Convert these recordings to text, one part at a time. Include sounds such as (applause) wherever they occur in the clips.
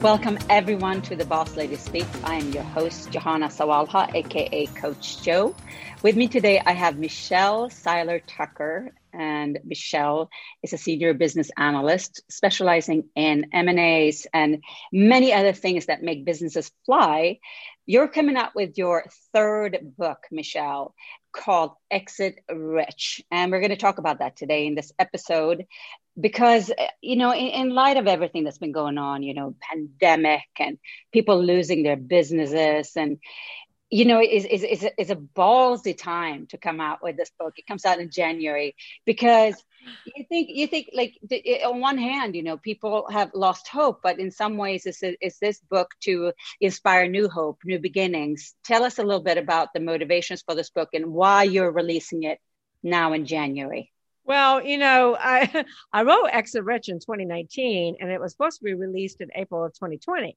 Welcome everyone to the Boss Lady Speak. I am your host, Johanna Sawalha, aka Coach Joe. With me today, I have Michelle Seiler Tucker, and Michelle is a senior business analyst specializing in M&As and many other things that make businesses fly. You're coming out with your third book, Michelle, called Exit Rich. And we're going to talk about that today in this episode because, you know, in, in, light of everything that's been going on, you know, pandemic and people losing their businesses and, you know, is is is is a ballsy time to come out with this book. It comes out in January because you think you think like on one hand, you know, people have lost hope, but in some ways, is is this book to inspire new hope, new beginnings? Tell us a little bit about the motivations for this book and why you're releasing it now in January. Well, you know, I (laughs) I wrote Exit Rich in 2019, and it was supposed to be released in April of 2020.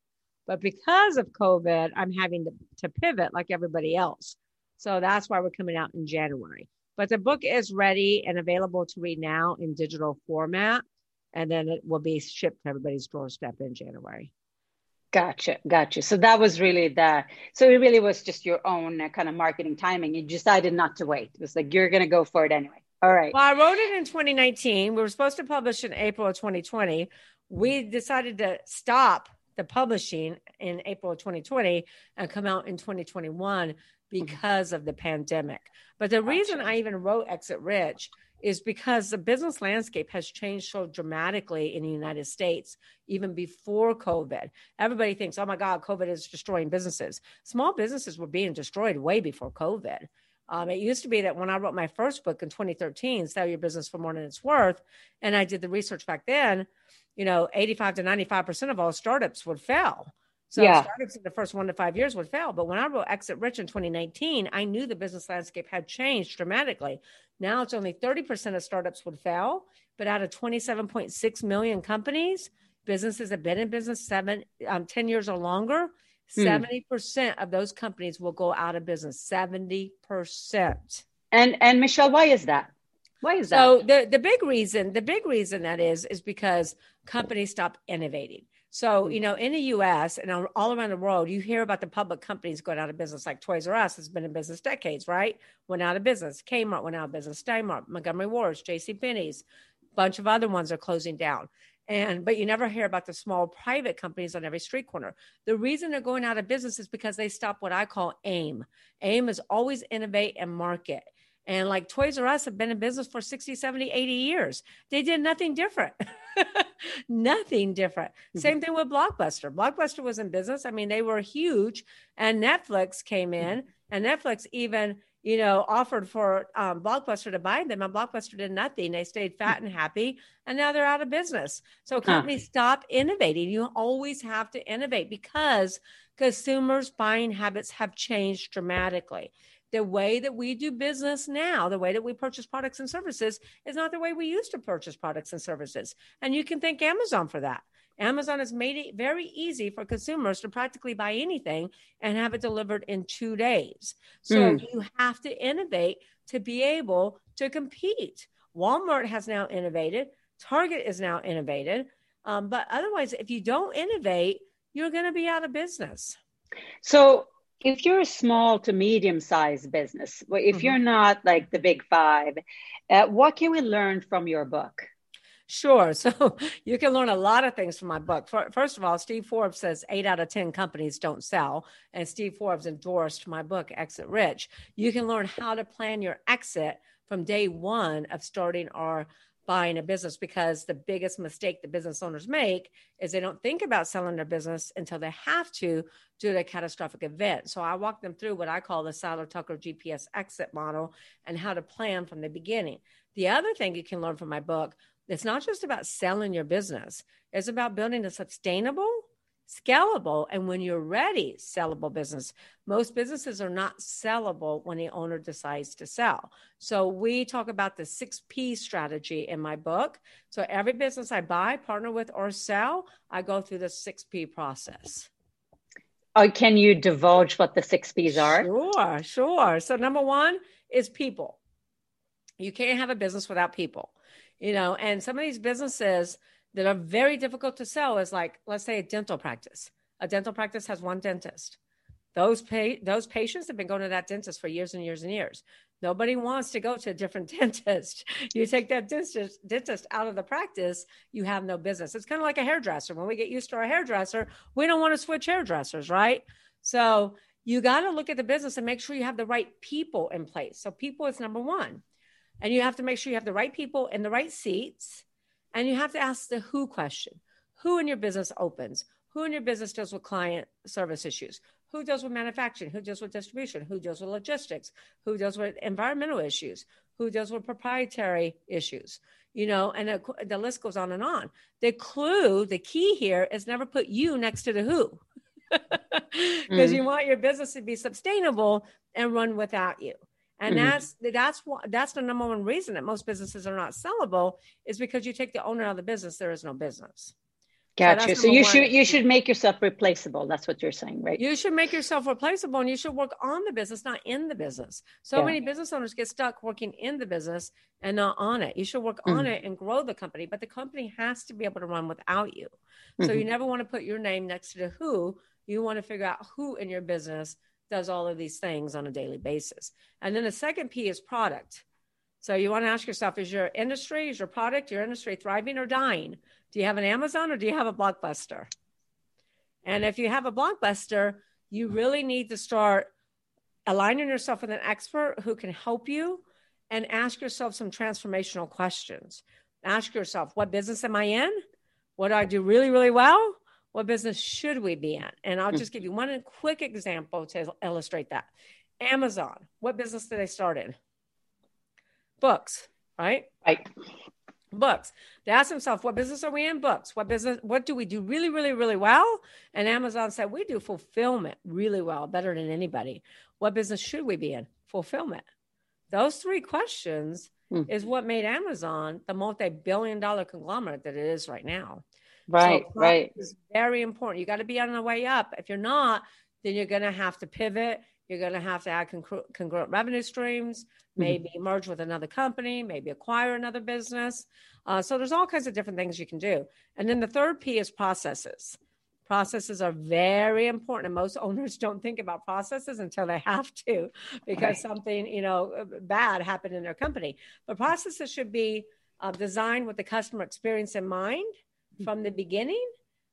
But because of COVID, I'm having to, to pivot like everybody else. So that's why we're coming out in January. But the book is ready and available to read now in digital format. And then it will be shipped to everybody's doorstep in January. Gotcha, gotcha. So that was really the. So it really was just your own uh, kind of marketing timing. You decided not to wait. It was like you're going to go for it anyway. All right. Well, I wrote it in 2019. We were supposed to publish in April of 2020. We decided to stop the publishing in April of 2020 and come out in 2021 because of the pandemic. But the reason I even wrote Exit Rich is because the business landscape has changed so dramatically in the United States, even before COVID. Everybody thinks, oh my God, COVID is destroying businesses. Small businesses were being destroyed way before COVID. Um, it used to be that when I wrote my first book in 2013, Sell Your Business for More Than It's Worth, and I did the research back then, you know, 85 to 95% of all startups would fail. So yeah. startups in the first one to five years would fail. But when I wrote Exit Rich in 2019, I knew the business landscape had changed dramatically. Now it's only 30% of startups would fail, but out of 27.6 million companies, businesses have been in business seven, um, 10 years or longer. Hmm. 70% of those companies will go out of business. 70%. And and Michelle, why is that? Why is that? So the the big reason, the big reason that is is because companies stop innovating. So, you know, in the US and all around the world, you hear about the public companies going out of business, like Toys R Us has been in business decades, right? Went out of business. Kmart went out of business. Stein Mart, Montgomery Ward's, J.C. Penney's, bunch of other ones are closing down. And but you never hear about the small private companies on every street corner. The reason they're going out of business is because they stop what I call AIM. AIM is always innovate and market. And like Toys R Us have been in business for 60, 70, 80 years. They did nothing different. (laughs) nothing different. Mm-hmm. Same thing with Blockbuster. Blockbuster was in business. I mean, they were huge. And Netflix came in, mm-hmm. and Netflix even, you know, offered for um, Blockbuster to buy them. And Blockbuster did nothing. They stayed fat and happy. And now they're out of business. So companies huh. stop innovating. You always have to innovate because consumers' buying habits have changed dramatically the way that we do business now, the way that we purchase products and services is not the way we used to purchase products and services. And you can thank Amazon for that. Amazon has made it very easy for consumers to practically buy anything and have it delivered in two days. So mm. you have to innovate to be able to compete. Walmart has now innovated, Target is now innovated. Um, but otherwise, if you don't innovate, you're going to be out of business. So if you're a small to medium sized business, if mm-hmm. you're not like the big five, uh, what can we learn from your book? Sure. (laughs) So you can learn a lot of things from my book. First of all, Steve Forbes says eight out of 10 companies don't sell. And Steve Forbes endorsed my book, Exit Rich. You can learn how to plan your exit from day one of starting or buying a business because the biggest mistake the business owners make is they don't think about selling their business until they have to due to a catastrophic event. So I walk them through what I call the Seiler Tucker GPS exit model and how to plan from the beginning. The other thing you can learn from my book, it's not just about selling your business. It's about building a sustainable scalable and when you're ready sellable business most businesses are not sellable when the owner decides to sell so we talk about the 6p strategy in my book so every business i buy partner with or sell i go through the 6p process oh, can you divulge what the six P's are? Sure, sure. So, number one is people. You can't have a business without people, you know, and some of these businesses, that are very difficult to sell is like, let's say a dental practice. A dental practice has one dentist. Those pay, those patients have been going to that dentist for years and years and years. Nobody wants to go to a different (laughs) dentist. You take that dentist, dentist out of the practice, you have no business. It's kind of like a hairdresser. When we get used to our hairdresser, we don't want to switch hairdressers, right? So you got to look at the business and make sure you have the right people in place. So people is number one. And you have to make sure you have the right people in the right seats. And you have to ask the who question. Who in your business opens? Who in your business deals with client service issues? Who deals with manufacturing? Who deals with distribution? Who deals with logistics? Who deals with environmental issues? Who deals with proprietary issues? You know, and the list goes on and on. The clue, the key here is never put you next to the who. (laughs) Because mm. you want your business to be sustainable and run without you. And mm-hmm. that's that's what that's the number one reason that most businesses are not sellable is because you take the owner out of the business, there is no business. Gotcha. So, so you one. should you should make yourself replaceable. That's what you're saying, right? You should make yourself replaceable, and you should work on the business, not in the business. So yeah. many business owners get stuck working in the business and not on it. You should work mm-hmm. on it and grow the company, but the company has to be able to run without you. So mm-hmm. you never want to put your name next to the who. You want to figure out who in your business does all of these things on a daily basis. And then the second P is product. So you want to ask yourself: Is your industry, is your product, your industry thriving or dying? Do you have an Amazon or do you have a Blockbuster? And if you have a Blockbuster, you really need to start aligning yourself with an expert who can help you and ask yourself some transformational questions. Ask yourself, what business am I in? What do I do really, really well? What business should we be in? And I'll just give you one quick example to illustrate that. Amazon, what business did they start in? Books, right? Right books. They asked themselves, what business are we in? Books. What business, what do we do really, really, really well? And Amazon said, we do fulfillment really well, better than anybody. What business should we be in? Fulfillment. Those three questions hmm. is what made Amazon the multi-billion dollar conglomerate that it is right now. Right, so right. Is very important. You got to be on the way up. If you're not, then you're going to have to pivot. You're going to have to add congru- congruent revenue streams. Mm-hmm. maybe mm-hmm. merge with another company, maybe acquire another business. Uh, so there's all kinds of different things you can do. And then the third P is processes. Processes are very important, and most (laughs) owners don't think about processes until they have to, because right. something you know bad happened in their company. But processes should be uh, designed with the customer experience in mind from the beginning,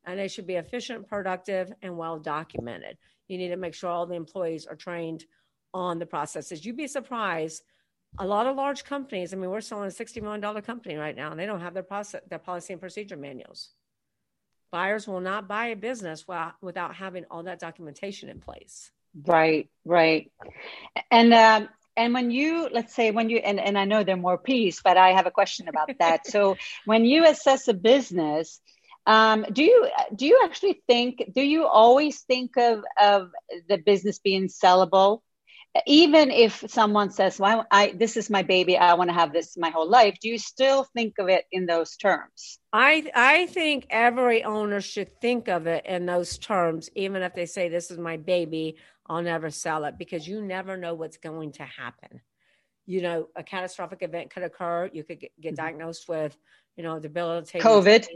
and it should be efficient, productive, and well documented. You need to make sure all the employees are trained on the processes. You'd be surprised. A lot of large companies, I mean, we're selling a $60 million company right now, and they don't have their process, their policy and procedure manuals. Buyers will not buy a business without, having all that documentation in place. Right, right. And um, and when you let's say when you and, and i know there are more p's but i have a question about that. So (laughs) when you assess a business um, do you do you actually think do you always think of of the business being sellable even if someone says well i this is my baby i want to have this my whole life do you still think of it in those terms i i think every owner should think of it in those terms even if they say this is my baby i'll never sell it because you never know what's going to happen you know a catastrophic event could occur you could get, get mm-hmm. diagnosed with you know, debilitating COVID.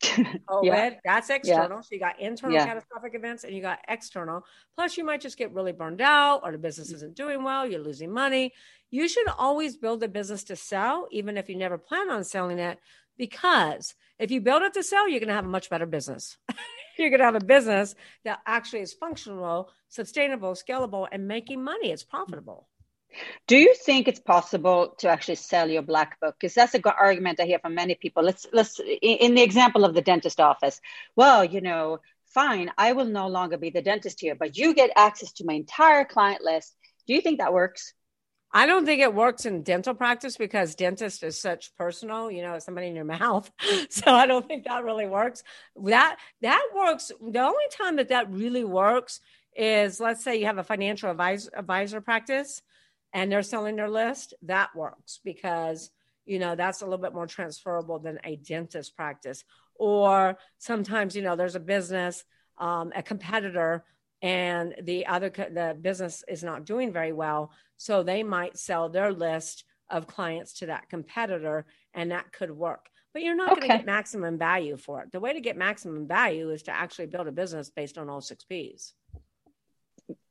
(laughs) COVID, yeah. that's external. Yeah. So you got internal yeah. catastrophic events and you got external. Plus, you might just get really burned out or the business mm-hmm. isn't doing well, you're losing money. You should always build a business to sell, even if you never plan on selling it, because if you build it to sell, you're going to have a much better business. (laughs) you're going to have a business that actually is functional, sustainable, scalable, and making money. It's profitable. Do you think it's possible to actually sell your black book? Because that's a good argument I hear from many people. Let's let's in the example of the dentist office. Well, you know, fine, I will no longer be the dentist here, but you get access to my entire client list. Do you think that works? I don't think it works in dental practice because dentist is such personal, you know, somebody in your (laughs) mouth. So I don't think that really works. That that works. The only time that that really works is let's say you have a financial advisor, advisor practice and they're selling their list, that works because you know that's a little bit more transferable than a dentist practice. Or sometimes you know there's a business, um, a competitor, and the other the business is not doing very well, so they might sell their list of clients to that competitor, and that could work. but you're not okay. going to get maximum value for it. The way to get maximum value is to actually build a business based on all six P's.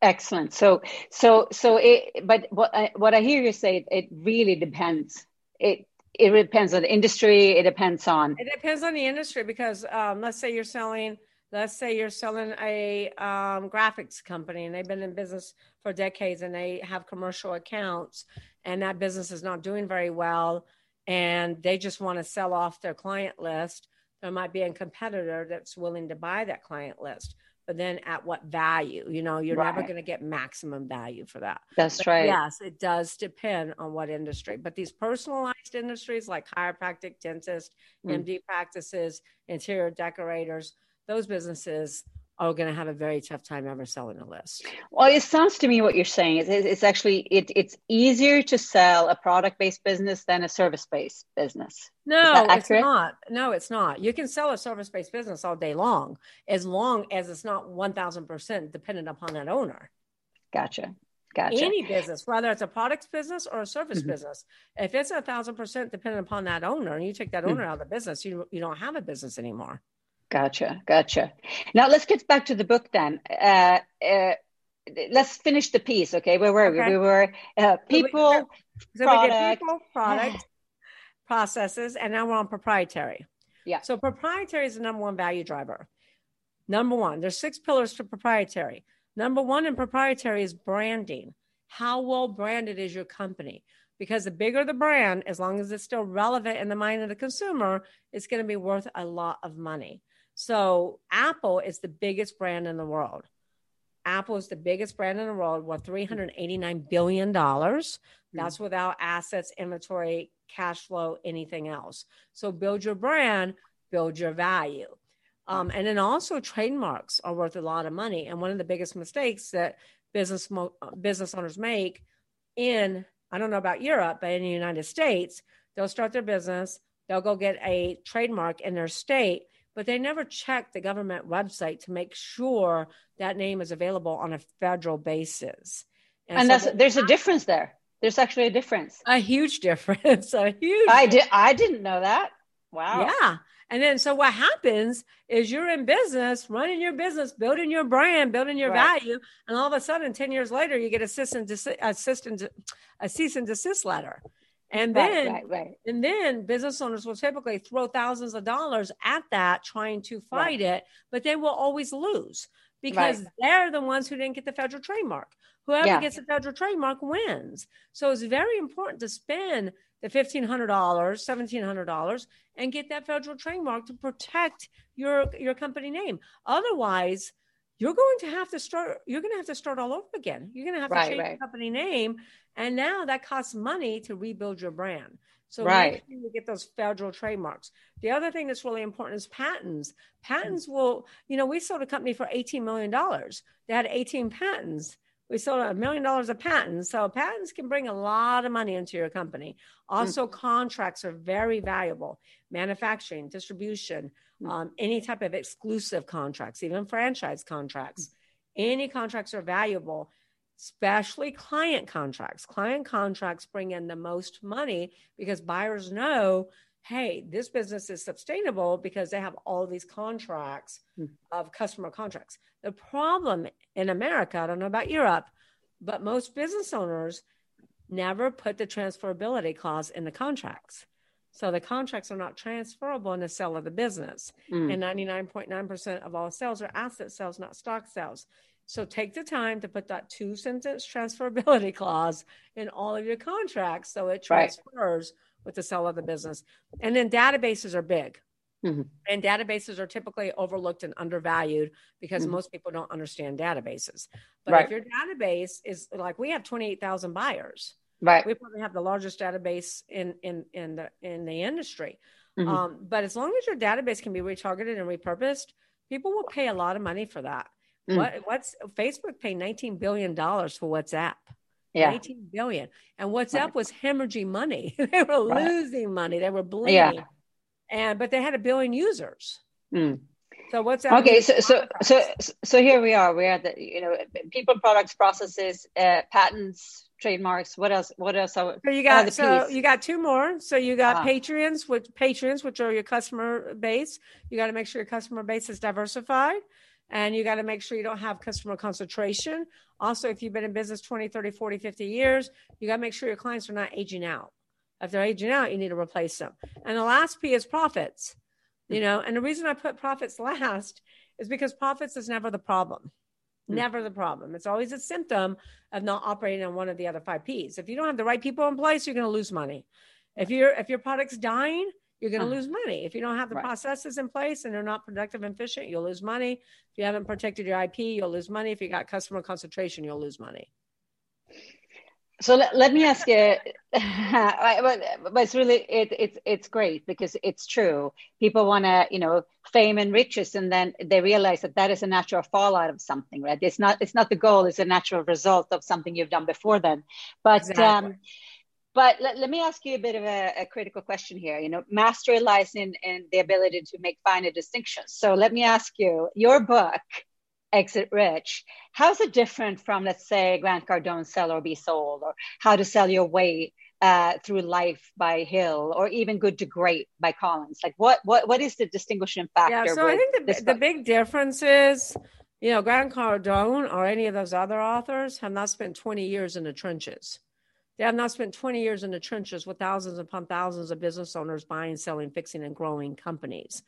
Excellent. So, so, so it, but what I, what I hear you say, it really depends. It, it depends on the industry. It depends on. It depends on the industry because um, let's say you're selling, let's say you're selling a um, graphics company and they've been in business for decades and they have commercial accounts and that business is not doing very well and they just want to sell off their client list. There might be a competitor that's willing to buy that client list but then at what value? You know, you're right. never going to get maximum value for that. That's but right. Yes, it does depend on what industry. But these personalized industries like chiropractic, dentist, mm. MD practices, interior decorators, those businesses are going to have a very tough time ever selling a list. Well, it sounds to me what you're saying is it's actually it, it's easier to sell a product based business than a service based business. No, it's not. No, it's not. You can sell a service based business all day long as long as it's not one thousand percent dependent upon that owner. Gotcha. Gotcha. Any business, whether it's a products business or a service mm-hmm. business, if it's a thousand percent dependent upon that owner, and you take that owner mm-hmm. out of the business, you you don't have a business anymore. Gotcha, gotcha. Now let's get back to the book then. Uh, uh, let's finish the piece, okay? Where were okay. we? We were uh, people, so product, we did people, product, (sighs) processes, and now we're on proprietary. Yeah. So proprietary is the number one value driver. Number one, there's six pillars to proprietary. Number one in proprietary is branding. How well branded is your company? because the bigger the brand, as long as it's still relevant in the mind of the consumer, it's going to be worth a lot of money. So Apple is the biggest brand in the world. Apple is the biggest brand in the world worth $389 billion. That's mm-hmm. without assets, inventory, cash flow, anything else. So build your brand, build your value. Um, and then also trademarks are worth a lot of money. And one of the biggest mistakes that business mo- business owners make in I don't know about Europe, but in the United States, they'll start their business, they'll go get a trademark in their state, but they never check the government website to make sure that name is available on a federal basis. And, and so that's, there's a difference there. There's actually a difference. A huge difference. (laughs) A huge. I did. I didn't know that. Wow. Yeah. And then, so what happens is you're in business, running your business, building your brand, building your right. value, and all of a sudden, ten years later, you get a cease and desist, a cease and desist letter. And then, right, right, right. and then business owners will typically throw thousands of dollars at that, trying to fight it, but they will always lose because they're the ones who didn't get the federal trademark. Whoever yeah. gets the federal trademark wins. So it's very important to spend the $1,500, $1,700 and get that federal trademark to protect your, your company name. Otherwise, you're going to have to start you're going to have to start all over again you're going to have right, to change right. your company name and now that costs money to rebuild your brand so right. make sure you get those federal trademarks. The other thing that's really important is patents. Mm. Patents will, you know, we sold a company for $18 million. They had 18 patents. We sold a million dollars of patents. So patents can bring a lot of money into your company. Also, mm. contracts are very valuable. Manufacturing, distribution, mm. um, any type of exclusive contracts, even franchise contracts. Mm. Any contracts are valuable especially client contracts. Client contracts bring in the most money because buyers know, hey, this business is sustainable because they have all these contracts mm. of customer contracts. The problem in America, I don't know about Europe, but most business owners never put the transferability clause in the contracts. So the contracts are not transferable in the sale of the business. Mm. And 99.9% of all sales are asset sales, not stock sales. So take the time to put that two sentence (laughs) transferability clause in all of your contracts so it transfers right. With the sale of the business. And then databases are big. Mm-hmm. And databases are typically overlooked and undervalued because mm-hmm. most people don't understand databases. But right. if your database is like we have 28,000 buyers. Right. We probably have the largest database in in in the in the industry. Mm-hmm. Um, but as long as your database can be retargeted and repurposed, people will pay a lot of money for that. Mm. What what's Facebook paid 19 billion dollars for WhatsApp? Yeah. 19 billion. And WhatsApp right. was hemorrhaging money. (laughs) they were right. losing money. They were bleeding. Yeah. And but they had a billion users. Mm. So what's that? Okay, so so so so here we are. We're the you know people, products, processes, uh, patents, trademarks. What else? What else? Are, so you got so piece? you got two more. So you got ah. patrons, which patrons, which are your customer base. You got to make sure your customer base is diversified and you got to make sure you don't have customer concentration. Also, if you've been in business 20, 30, 40, 50 years, you got to make sure your clients are not aging out. If they're aging out, you need to replace them. And the last P is profits. You know, and the reason I put profits last is because profits is never the problem. Hmm. Never the problem. It's always a symptom of not operating on one of the other five P's. If you don't have the right people in place, you're going to lose money. If your if your product's dying, you're going to uh-huh. lose money. If you don't have the right. processes in place and they're not productive and efficient, you'll lose money. If you haven't protected your IP, you'll lose money. If you got customer concentration, you'll lose money. So let, let me ask you, (laughs) but, but it's really it, it's it's great because it's true. People want to you know fame and riches, and then they realize that that is a natural fallout of something, right? It's not it's not the goal; it's a natural result of something you've done before then. But exactly. um, but let, let me ask you a bit of a, a, critical question here. You know, mastery lies in, in the ability to make finer distinctions. So let me ask you, your book, Exit Rich, how's it different from, let's say, Grant Cardone, Sell or Be Sold, or How to Sell Your Way uh, Through Life by Hill, or even Good to Great by Collins? Like, what what what is the distinguishing factor? Yeah, so I think the, the big difference is, you know, Grant Cardone or any of those other authors have not spent 20 years in the trenches have now spent 20 years in the trenches with thousands upon thousands of business owners buying, selling, fixing, and growing companies.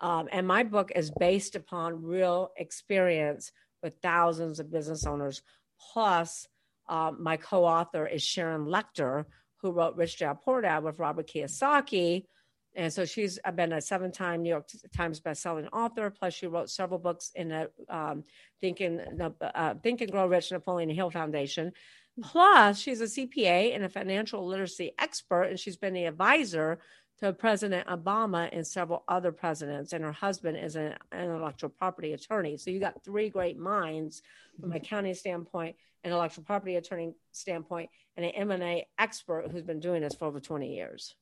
Um, and my book is based upon real experience with thousands of business owners. Plus, uh, my co author is Sharon Lechter, who wrote Rich Dad Poor Dad with Robert Kiyosaki. And so she's been a seven time New York Times bestselling author. Plus, she wrote several books in the um, Think, and, uh, Think and Grow Rich Napoleon Hill Foundation. Plus, she's a CPA and a financial literacy expert, and she's been the advisor to President Obama and several other presidents. And her husband is an intellectual property attorney. So you got three great minds from a county standpoint, an intellectual property attorney standpoint, and an M&A expert who's been doing this for over 20 years.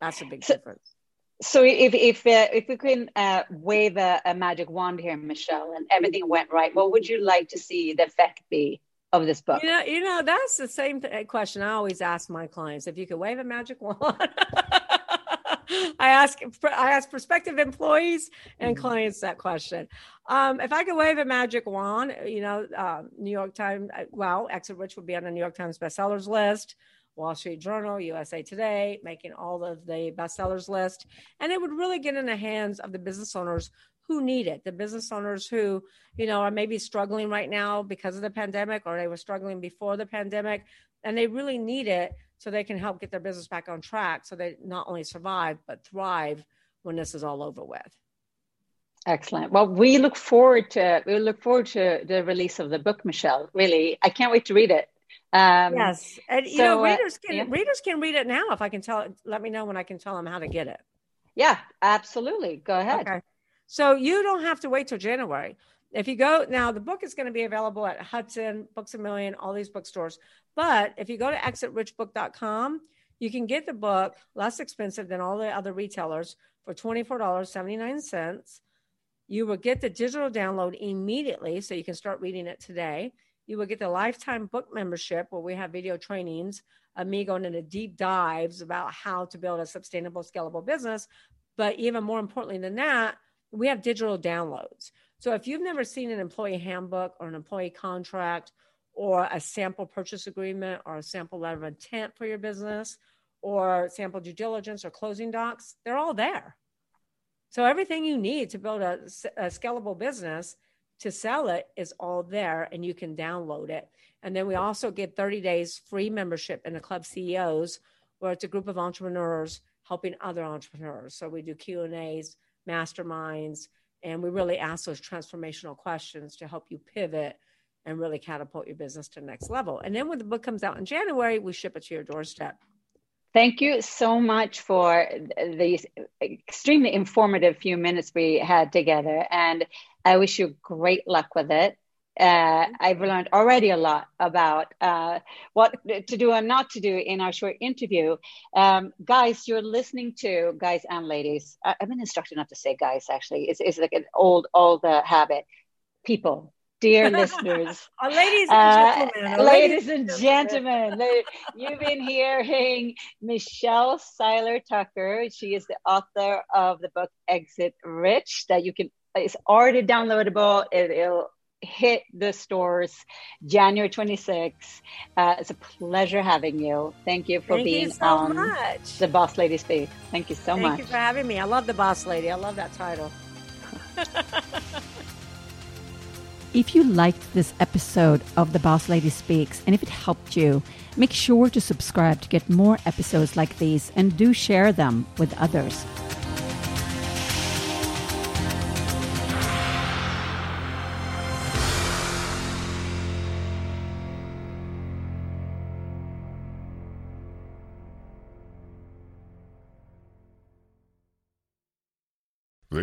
That's a big so, difference. So if if uh, if we can uh, wave a, a magic wand here, Michelle, and everything went right, what would you like to see the effect be? Of this book? You know, you know that's the same th- question I always ask my clients. If you could wave a magic wand, (laughs) I ask I ask prospective employees and mm-hmm. clients that question. Um, if I could wave a magic wand, you know, uh, New York Times, uh, well, Exit Rich would be on the New York Times bestsellers list. Wall Street Journal, USA Today, making all of the bestsellers list. And it would really get in the hands of the business owners who need it? The business owners who you know are maybe struggling right now because of the pandemic or they were struggling before the pandemic and they really need it so they can help get their business back on track so they not only survive but thrive when this is all over with. Excellent. Well we look forward to we look forward to the release of the book michelle really. I can't wait to read it. Um, yes. And you so, know uh, readers can uh, yeah. readers can read it now if i can tell let me know when i can tell them how to get it. Yeah absolutely. Go ahead. Okay. So you don't have to wait till January. If you go now, the book is going to be available at Hudson, Books a Million, all these bookstores. But if you go to exitrichbook.com, you can get the book less expensive than all the other retailers for $24.79. You will get the digital download immediately, so you can start reading it today. You will get the lifetime book membership where we have video trainings me going into deep dives about how to build a sustainable, scalable business. But even more importantly than that, we have digital downloads. So if you've never seen an employee handbook or an employee contract or a sample purchase agreement or a sample letter of intent for your business or sample due diligence or closing docs, they're all there. So everything you need to build a, a scalable business to sell it is all there and you can download it. And then we also get 30 days free membership in the club CEOs where it's a group of entrepreneurs helping other entrepreneurs. So we do Q&As, masterminds, and we really ask those transformational questions to help you pivot and really catapult your business to the next level. And then when the book comes out in January, we ship it to your doorstep. Thank you so much for these extremely informative few minutes we had together. And I wish you great luck with it. Uh, I've learned already a lot about uh, what to do and not to do in our short interview. Um, guys, you're listening to guys and ladies. I, have been instructed not to say guys. Actually, it's, it's like an old old uh, habit. People, dear (laughs) listeners, uh, ladies and gentlemen, ladies and gentlemen, you've been hearing Michelle Seiler Tucker. She is the author of the book Exit Rich that you can. It's already downloadable. It, will hit the stores January 26th. Uh, it's a pleasure having you. Thank you for Thank being you so on much. the Boss Lady Speak. Thank you so Thank much. Thank you for having me. I love the Boss Lady. I love that title. (laughs) if you liked this episode of The Boss Lady Speaks and if it helped you, make sure to subscribe to get more episodes like these and do share them with others.